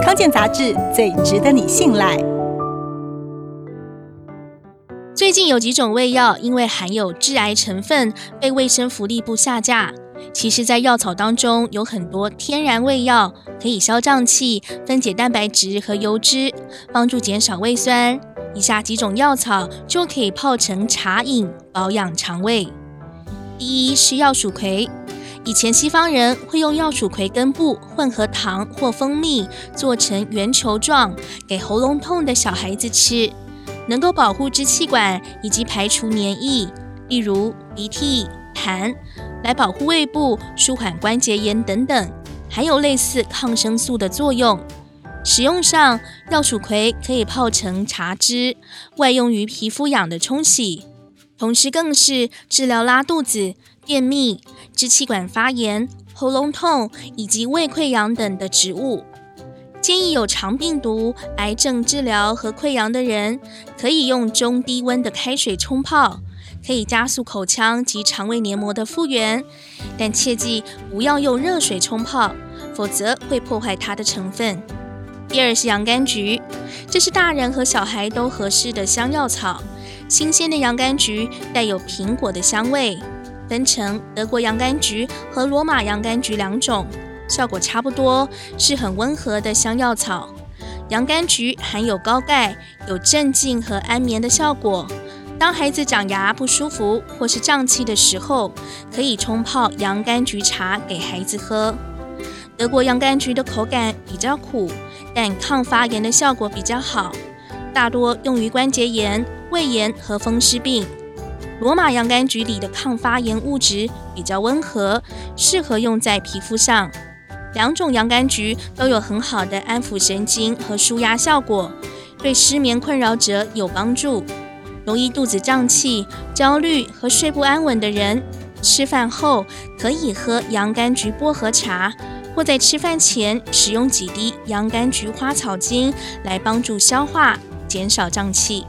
康健杂志最值得你信赖。最近有几种胃药因为含有致癌成分，被卫生福利部下架。其实，在药草当中有很多天然胃药，可以消胀气、分解蛋白质和油脂，帮助减少胃酸。以下几种药草就可以泡成茶饮，保养肠胃。第一是药蜀葵，以前西方人会用药薯葵根部混合糖或蜂蜜做成圆球状，给喉咙痛的小孩子吃，能够保护支气管以及排除黏液，例如鼻涕、痰，来保护胃部、舒缓关节炎等等，还有类似抗生素的作用。使用上，药薯葵可以泡成茶汁，外用于皮肤痒的冲洗。同时，更是治疗拉肚子、便秘、支气管发炎、喉咙痛以及胃溃疡等的植物。建议有肠病毒、癌症治疗和溃疡的人，可以用中低温的开水冲泡，可以加速口腔及肠胃黏膜的复原。但切记不要用热水冲泡，否则会破坏它的成分。第二是洋甘菊，这是大人和小孩都合适的香药草。新鲜的洋甘菊带有苹果的香味，分成德国洋甘菊和罗马洋甘菊两种，效果差不多，是很温和的香药草。洋甘菊含有高钙，有镇静和安眠的效果。当孩子长牙不舒服或是胀气的时候，可以冲泡洋甘菊茶给孩子喝。德国洋甘菊的口感比较苦，但抗发炎的效果比较好。大多用于关节炎、胃炎和风湿病。罗马洋甘菊里的抗发炎物质比较温和，适合用在皮肤上。两种洋甘菊都有很好的安抚神经和舒压效果，对失眠困扰者有帮助。容易肚子胀气、焦虑和睡不安稳的人，吃饭后可以喝洋甘菊薄荷茶。或在吃饭前使用几滴洋甘菊花草精来帮助消化，减少胀气。